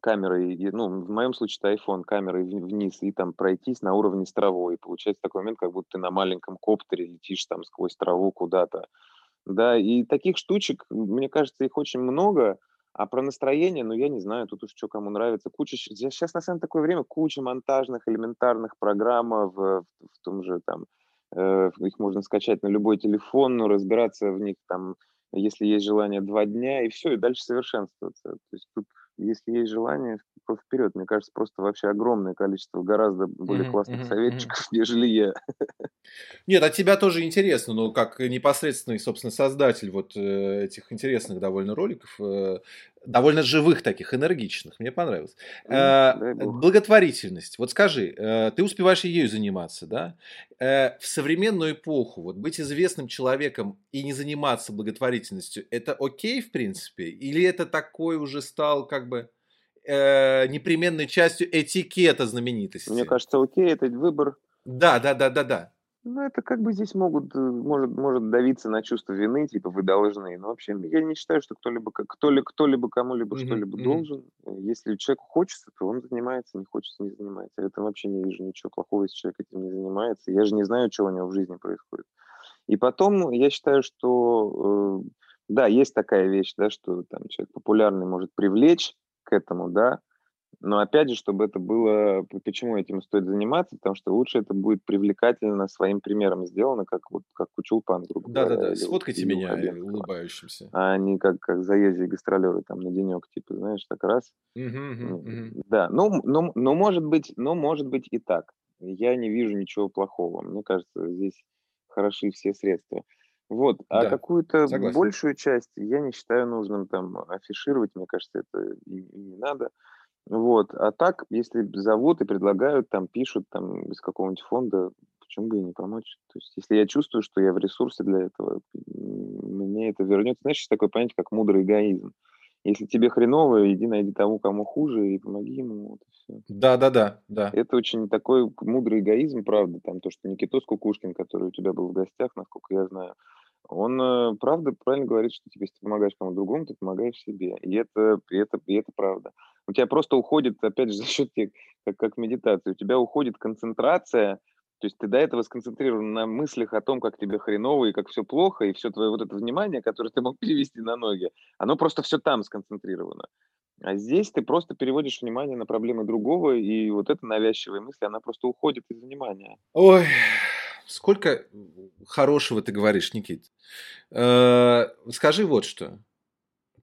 камерой, ну, в моем случае это iPhone, камерой вни- вниз и там пройтись на уровне с травой. И получается такой момент, как будто ты на маленьком коптере летишь там сквозь траву куда-то. Да, и таких штучек, мне кажется, их очень много. А про настроение, ну, я не знаю, тут уж что кому нравится. Куча, сейчас на самом деле такое время, куча монтажных, элементарных программ в, в, в том же там, э, их можно скачать на любой телефон, но разбираться в них там, если есть желание, два дня, и все, и дальше совершенствоваться. То есть тут, если есть желание, то вперед. Мне кажется, просто вообще огромное количество гораздо более классных советчиков, нежели я.
Нет, от тебя тоже интересно, ну, как непосредственный, собственно, создатель вот э, этих интересных довольно роликов, э, довольно живых таких, энергичных, мне понравилось.
Бог.
Благотворительность. Вот скажи, э, ты успеваешь ею заниматься, да? Э, В современную эпоху вот быть известным человеком и не заниматься благотворительностью, это окей, в принципе? Или это такой уже стал как бы непременной частью этикета
Мне
знаменитости?
кажется, окей, это выбор
Да, да, да, да, да.
Ну, это как бы здесь могут, э, может, может давиться на чувство вины, типа вы должны. Но вообще я не считаю, что кто-либо, ка- кто ли, кто-либо кому-либо
Мгм,
что-либо
мгм.
должен. Э, Если человеку хочется, то он занимается, не хочется, не занимается. Это вообще не вижу ничего плохого, если человек этим не занимается. Я же не знаю, что у него в жизни происходит. И потом я считаю, что э, да, есть такая вещь, да, что там человек популярный может привлечь к этому, да, но опять же, чтобы это было... Почему этим стоит заниматься? Потому что лучше это будет привлекательно своим примером сделано, как вот как у Чулпан, грубо говоря,
Да-да-да,
вот
сфоткайте
Ильи
меня э, улыбающимся.
А не как, как заезжие гастролеры там на денек, типа, знаешь, так раз.
Мгм,
Ну,
мгм.
Да, ну, м- но, но может быть, но может быть и так. Я не вижу ничего плохого. Мне кажется, здесь хороши все средства. Вот, а
Да,
какую-то большую часть я не считаю нужным там афишировать, мне кажется, это и, и не надо. Вот. А так, если зовут и предлагают, там, пишут, там, из какого-нибудь фонда, почему бы и не помочь? То есть, если я чувствую, что я в ресурсе для этого, мне это вернется. Знаешь, есть такое понятие, как мудрый эгоизм. Если тебе хреново, иди найди тому, кому хуже, и помоги ему. Вот и все.
Да, да, да, да.
Это очень такой мудрый эгоизм, правда. Там то, что Никитос Кукушкин, который у тебя был в гостях, насколько я знаю, он, э, правда, правильно говорит, что типа, если ты помогаешь кому-то другому, ты помогаешь себе. И это, и это, и это правда. У тебя просто уходит, опять же, за счет тех, как, как медитации, у тебя уходит концентрация, то есть ты до этого сконцентрирован на мыслях о том, как тебе хреново и как все плохо, и все твое вот это внимание, которое ты мог перевести на ноги, оно просто все там сконцентрировано. А здесь ты просто переводишь внимание на проблемы другого, и вот эта навязчивая мысль, она просто уходит из внимания.
Ой, сколько хорошего ты говоришь, Никит. Э, скажи вот что.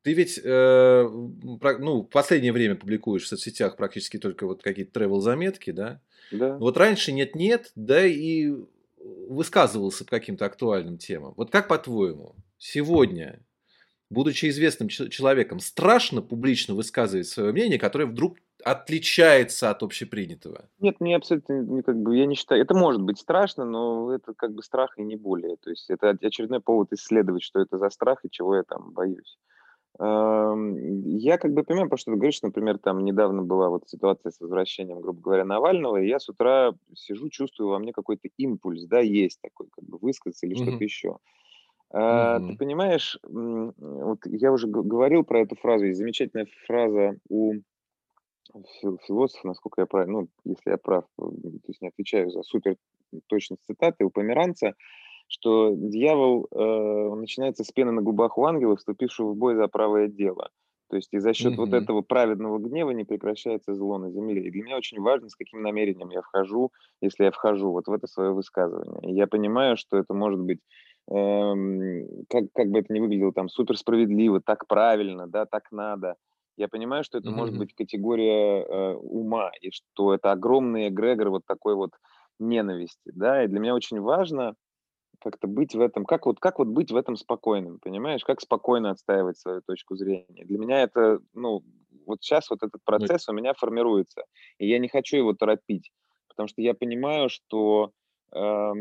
Ты ведь э, ну, в последнее время публикуешь в соцсетях практически только вот какие-то travel заметки, да?
Да.
Вот раньше нет-нет, да и высказывался по каким-то актуальным темам. Вот как по-твоему, сегодня, будучи известным человеком, страшно публично высказывать свое мнение, которое вдруг отличается от общепринятого?
Нет, мне абсолютно не как бы я не считаю. Это может быть страшно, но это как бы страх и не более. То есть это очередной повод исследовать, что это за страх и чего я там боюсь. Я как бы понимаю, про что ты говоришь. Например, там недавно была вот ситуация с возвращением, грубо говоря, Навального, и я с утра сижу, чувствую во мне какой-то импульс, да, есть такой, как бы высказаться или что-то еще. А, Ты понимаешь, вот я уже говорил про эту фразу, есть замечательная фраза у философа, насколько я прав, ну, если я прав, то есть не отвечаю за супер точность цитаты, у Померанца, что дьявол э, начинается с пены на губах у ангела, вступившего в бой за правое дело. То есть и за счет mm-hmm. вот этого праведного гнева не прекращается зло на земле. И для меня очень важно, с каким намерением я вхожу, если я вхожу вот в это свое высказывание. И я понимаю, что это может быть, эм, как, как бы это ни выглядело, там, супер справедливо, так правильно, да, так надо. Я понимаю, что это mm-hmm. может быть категория э, ума, и что это огромный эгрегор вот такой вот ненависти, да, и для меня очень важно как-то быть в этом, как вот, как вот быть в этом спокойным, понимаешь, как спокойно отстаивать свою точку зрения. Для меня это, ну, вот сейчас вот этот процесс у меня формируется, и я не хочу его торопить, потому что я понимаю, что э,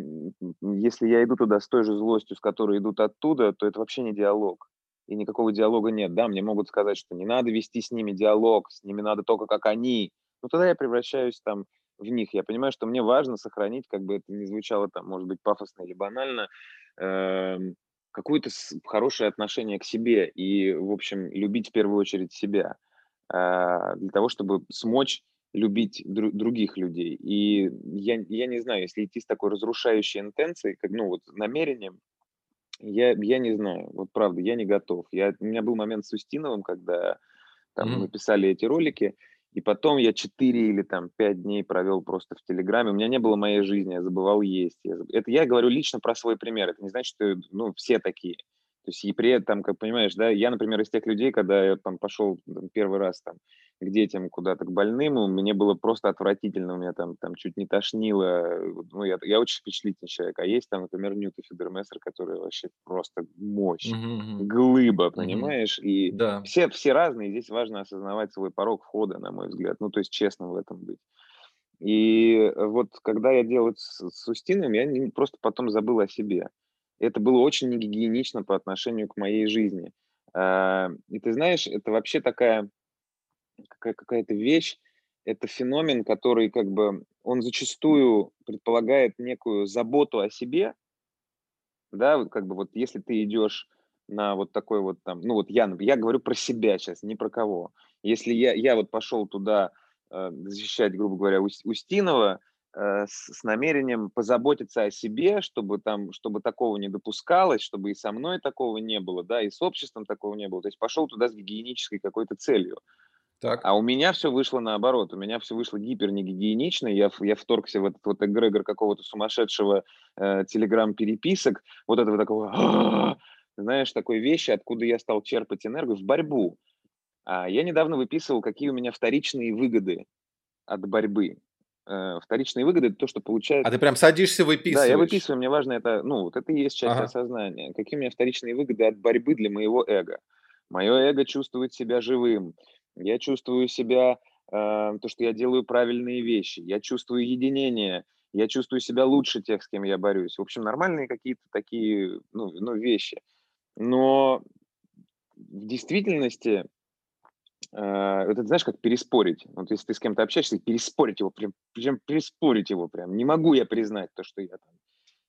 если я иду туда с той же злостью, с которой идут оттуда, то это вообще не диалог, и никакого диалога нет. Да, мне могут сказать, что не надо вести с ними диалог, с ними надо только как они, но тогда я превращаюсь там в них. Я понимаю, что мне важно сохранить, как бы это ни звучало там, может быть, пафосно или банально, э, какое-то хорошее отношение к себе и, в общем, любить в первую очередь себя э, для того, чтобы смочь любить дру- других людей. И я, я не знаю, если идти с такой разрушающей интенцией, как, ну, вот намерением, я, я не знаю, вот правда, я не готов. Я, у меня был момент с Устиновым, когда там, mm-hmm. мы писали эти ролики, и потом я 4 или там 5 дней провел просто в Телеграме. У меня не было моей жизни, я забывал есть. Я заб... Это я говорю лично про свой пример. Это не значит, что ну, все такие. То есть и при этом, как понимаешь, да, я, например, из тех людей, когда я там пошел там, первый раз там к детям куда-то к больным, мне было просто отвратительно, у меня там, там чуть не тошнило. Ну, я, я очень впечатлительный человек. А есть там, например, Ньюта Фидермессер, который вообще просто мощь, mm-hmm. глыба, понимаешь? Mm-hmm. И да. все, все разные, здесь важно осознавать свой порог входа, на мой взгляд. Ну, то есть честно в этом быть. И вот когда я делал это с, с Устином, я не, просто потом забыл о себе. Это было очень негигиенично по отношению к моей жизни. А, и ты знаешь, это вообще такая какая- какая-то вещь, это феномен, который как бы, он зачастую предполагает некую заботу о себе, да, как бы вот если ты идешь на вот такой вот там, ну вот я, я говорю про себя сейчас, не про кого. Если я, я вот пошел туда э, защищать, грубо говоря, Устинова, Э, с намерением позаботиться о себе, чтобы там, чтобы такого не допускалось, чтобы и со мной такого не было, да, и с обществом такого не было. То есть пошел туда с гигиенической какой-то целью. Так. А у меня все вышло наоборот. У меня все вышло гипер негигиенично. Я, я вторгся в этот вот эгрегор какого-то сумасшедшего э, телеграм-переписок, вот этого такого, знаешь, такой вещи, откуда я стал черпать энергию в борьбу. А я недавно выписывал, какие у меня вторичные выгоды от борьбы э, вторичные выгоды это то, что получает.
А ты прям садишься, выписываешь?
Да, я выписываю, мне важно это, ну, вот это и есть часть ага. осознания. Какие у меня вторичные выгоды от борьбы для моего эго? Мое эго чувствует себя живым, я чувствую себя то, что я делаю правильные вещи, я чувствую единение, я чувствую себя лучше тех, с кем я борюсь. В общем, нормальные какие-то такие ну, ну, вещи. Но в действительности э, это знаешь, как переспорить. Вот если ты с кем-то общаешься, переспорить его, прям, прям переспорить его прям. Не могу я признать то, что я там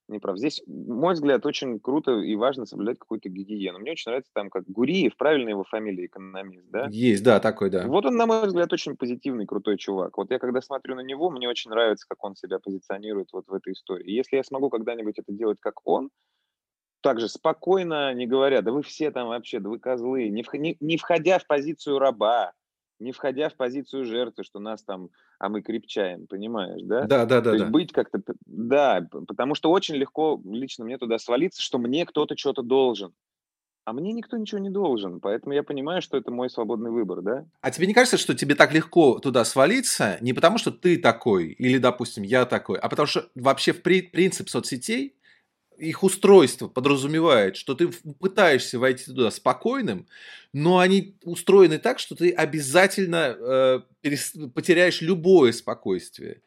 не прав. Здесь, мой взгляд, очень круто и важно соблюдать какую-то гигиену. Мне очень нравится там, как Гуриев, правильно его фамилия, экономист, да?
Есть, да, такой, да.
Вот он, на мой взгляд, очень позитивный, крутой чувак. Вот я, когда смотрю на него, мне очень нравится, как он себя позиционирует вот в этой истории. если я смогу когда-нибудь это делать, как он, также спокойно, не говоря, да вы все там вообще, да вы козлы, не, не, не входя в позицию раба, не входя в позицию жертвы, что нас там, а мы крепчаем, понимаешь, да?
Да, да, да.
То
да.
есть быть как-то, да, потому что очень легко лично мне туда свалиться, что мне кто-то что-то должен. А мне никто ничего не должен, поэтому я понимаю, что это мой свободный выбор, да?
А тебе не кажется, что тебе так легко туда свалиться не потому, что ты такой, или, допустим, я такой, а потому что вообще в при- принцип соцсетей их устройство подразумевает, что ты пытаешься войти туда спокойным, но они устроены так, что ты обязательно э, потеряешь любое спокойствие.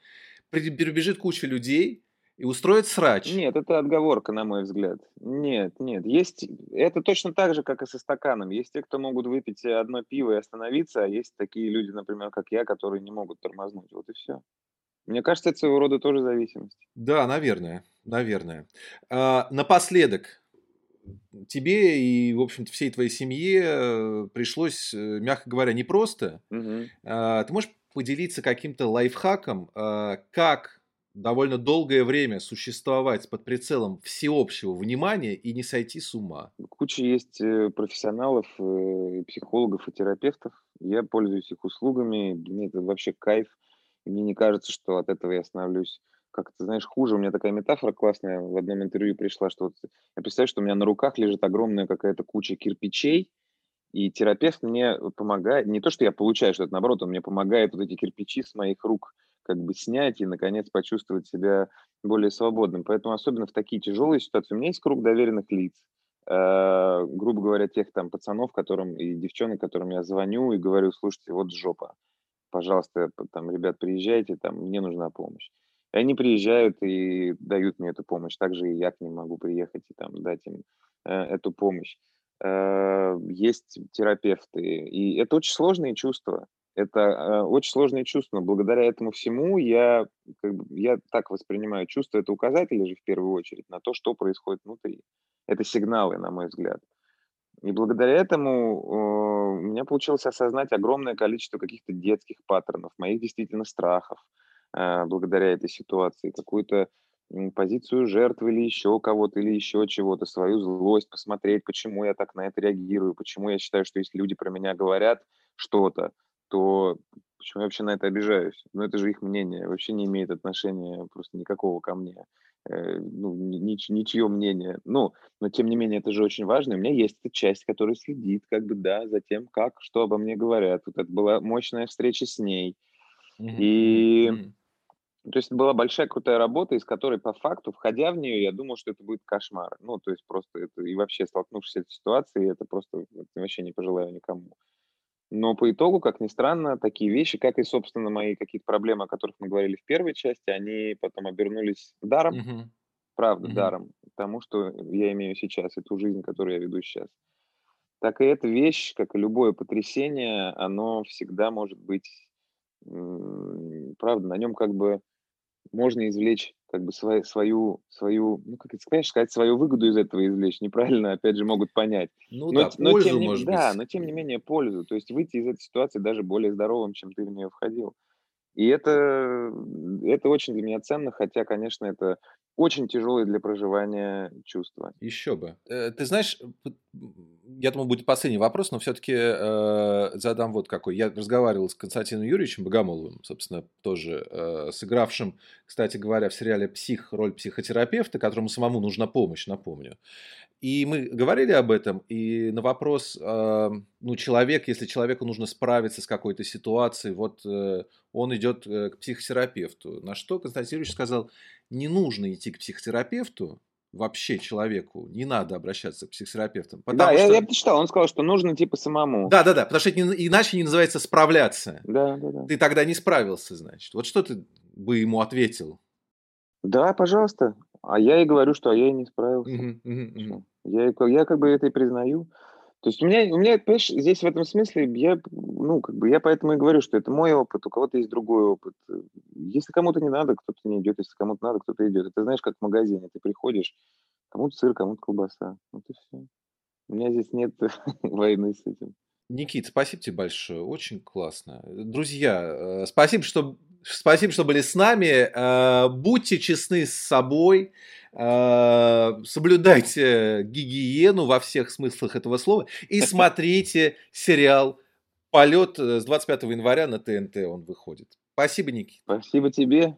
Перебежит куча людей и устроит срач.
Нет, это отговорка, на мой взгляд. Нет, нет. Есть... Это точно так же, как и со стаканом. Есть те, кто могут выпить одно пиво и остановиться, а есть такие люди, например, как я, которые не могут тормознуть. Вот и все. Мне кажется, это своего рода тоже зависимость.
Да, наверное, наверное. А, напоследок, тебе и, в общем-то, всей твоей семье э, пришлось, э, мягко говоря, непросто.
Угу.
А, ты можешь поделиться каким-то лайфхаком, а, как довольно долгое время существовать под прицелом всеобщего внимания и не сойти с ума?
Куча есть э, профессионалов, психологов и терапевтов. Я пользуюсь их услугами. Мне это вообще кайф. И мне не кажется, что от этого я становлюсь как-то, знаешь, хуже. У меня такая метафора классная в одном интервью пришла, что вот я представляю, что у меня на руках лежит огромная какая-то куча кирпичей, и терапевт мне помогает, не то, что я получаю что-то, наоборот, он мне помогает вот эти кирпичи с моих рук как бы снять и, наконец, почувствовать себя более свободным. Поэтому особенно в такие тяжелые ситуации у меня есть круг доверенных лиц, э, грубо говоря, тех там пацанов, которым и девчонок, которым я звоню и говорю, слушайте, вот жопа, пожалуйста, там, ребят, приезжайте, там, мне нужна помощь. И они приезжают и дают мне эту помощь. Также и я к ним могу приехать и там дать им э, эту помощь. Э, есть терапевты, и это очень сложные чувства. Это э, очень сложные чувства, но благодаря этому всему я, как бы, я так воспринимаю чувства, это указатели же в первую очередь на то, что происходит внутри. Это сигналы, на мой взгляд. И благодаря этому у меня получилось осознать огромное количество каких-то детских паттернов, моих действительно страхов э, благодаря этой ситуации, какую-то позицию жертвы или еще кого-то, или еще чего-то, свою злость, посмотреть, почему я так на это реагирую, почему я считаю, что если люди про меня говорят что-то, то почему я вообще на это обижаюсь? Ну, это же их мнение, вообще не имеет отношения просто никакого ко мне. Э, ну, нич, ничье мнение. Ну, но тем не менее, это же очень важно. У меня есть эта часть, которая следит, как бы, да, за тем, как, что обо мне говорят. Вот это была мощная встреча с ней. Mm-hmm. И, mm-hmm. то есть, была большая крутая работа, из которой, по факту, входя в нее, я думал, что это будет кошмар. Ну, то есть, просто это, и вообще, столкнувшись с этой ситуацией, это просто это вообще не пожелаю никому. Но по итогу, как ни странно, такие вещи, как и, собственно, мои какие-то проблемы, о которых мы говорили в первой части, они потом обернулись даром,
Мгм.
правда,
Мгм.
даром тому, что я имею сейчас, и ту жизнь, которую я веду сейчас. Так и эта вещь, как и любое потрясение, оно всегда может быть, правда, на нем как бы можно извлечь как бы свою, свою, свою ну, как это сказать, сказать, свою выгоду из этого извлечь, неправильно, опять же, могут понять.
Ну
но,
да,
но
пользу,
тем не,
может
да,
быть.
но тем не менее пользу, то есть выйти из этой ситуации даже более здоровым, чем ты в нее входил. И это, это очень для меня ценно, хотя, конечно, это очень тяжелые для проживания чувства.
Еще бы. Э, ты знаешь, я думаю, будет последний вопрос, но все-таки э, задам вот какой. Я разговаривал с Константином Юрьевичем Богомоловым, собственно, тоже э, сыгравшим, кстати говоря, в сериале «Псих» роль психотерапевта, которому самому нужна помощь, напомню. И мы говорили об этом, и на вопрос, э, ну, человек, если человеку нужно справиться с какой-то ситуацией, вот э, он идет э, к психотерапевту. На что Константин Юрьевич сказал, не нужно идти к психотерапевту, вообще человеку не надо обращаться к психотерапевтам.
Да, я,
что...
я читал, он сказал, что нужно типа самому.
Да, да, да, потому что это не- иначе не называется справляться.
Да, да, да.
Ты тогда не справился, значит. Вот что ты бы ему ответил?
Да, пожалуйста. А я и говорю, что а я и не справился.
Мгм, мгм, мгм.
Я, я как бы это и признаю. То есть у меня, у меня, понимаешь, здесь в этом смысле, я, ну, как бы, я поэтому и говорю, что это мой опыт, у кого-то есть другой опыт. Если кому-то не надо, кто-то не идет, если кому-то надо, кто-то идет. Это знаешь, как в магазине, ты приходишь, кому-то сыр, кому-то колбаса. Вот и все. У меня здесь нет войны с этим.
Никит, спасибо тебе большое, очень классно. Друзья, э, спасибо, что, спасибо, что были с нами. Э, Будьте честны с собой, э, соблюдайте гигиену во всех смыслах этого слова и смотрите сериал «Полет» э, с 25 января на ТНТ он выходит. Спасибо, Никит.
Спасибо тебе.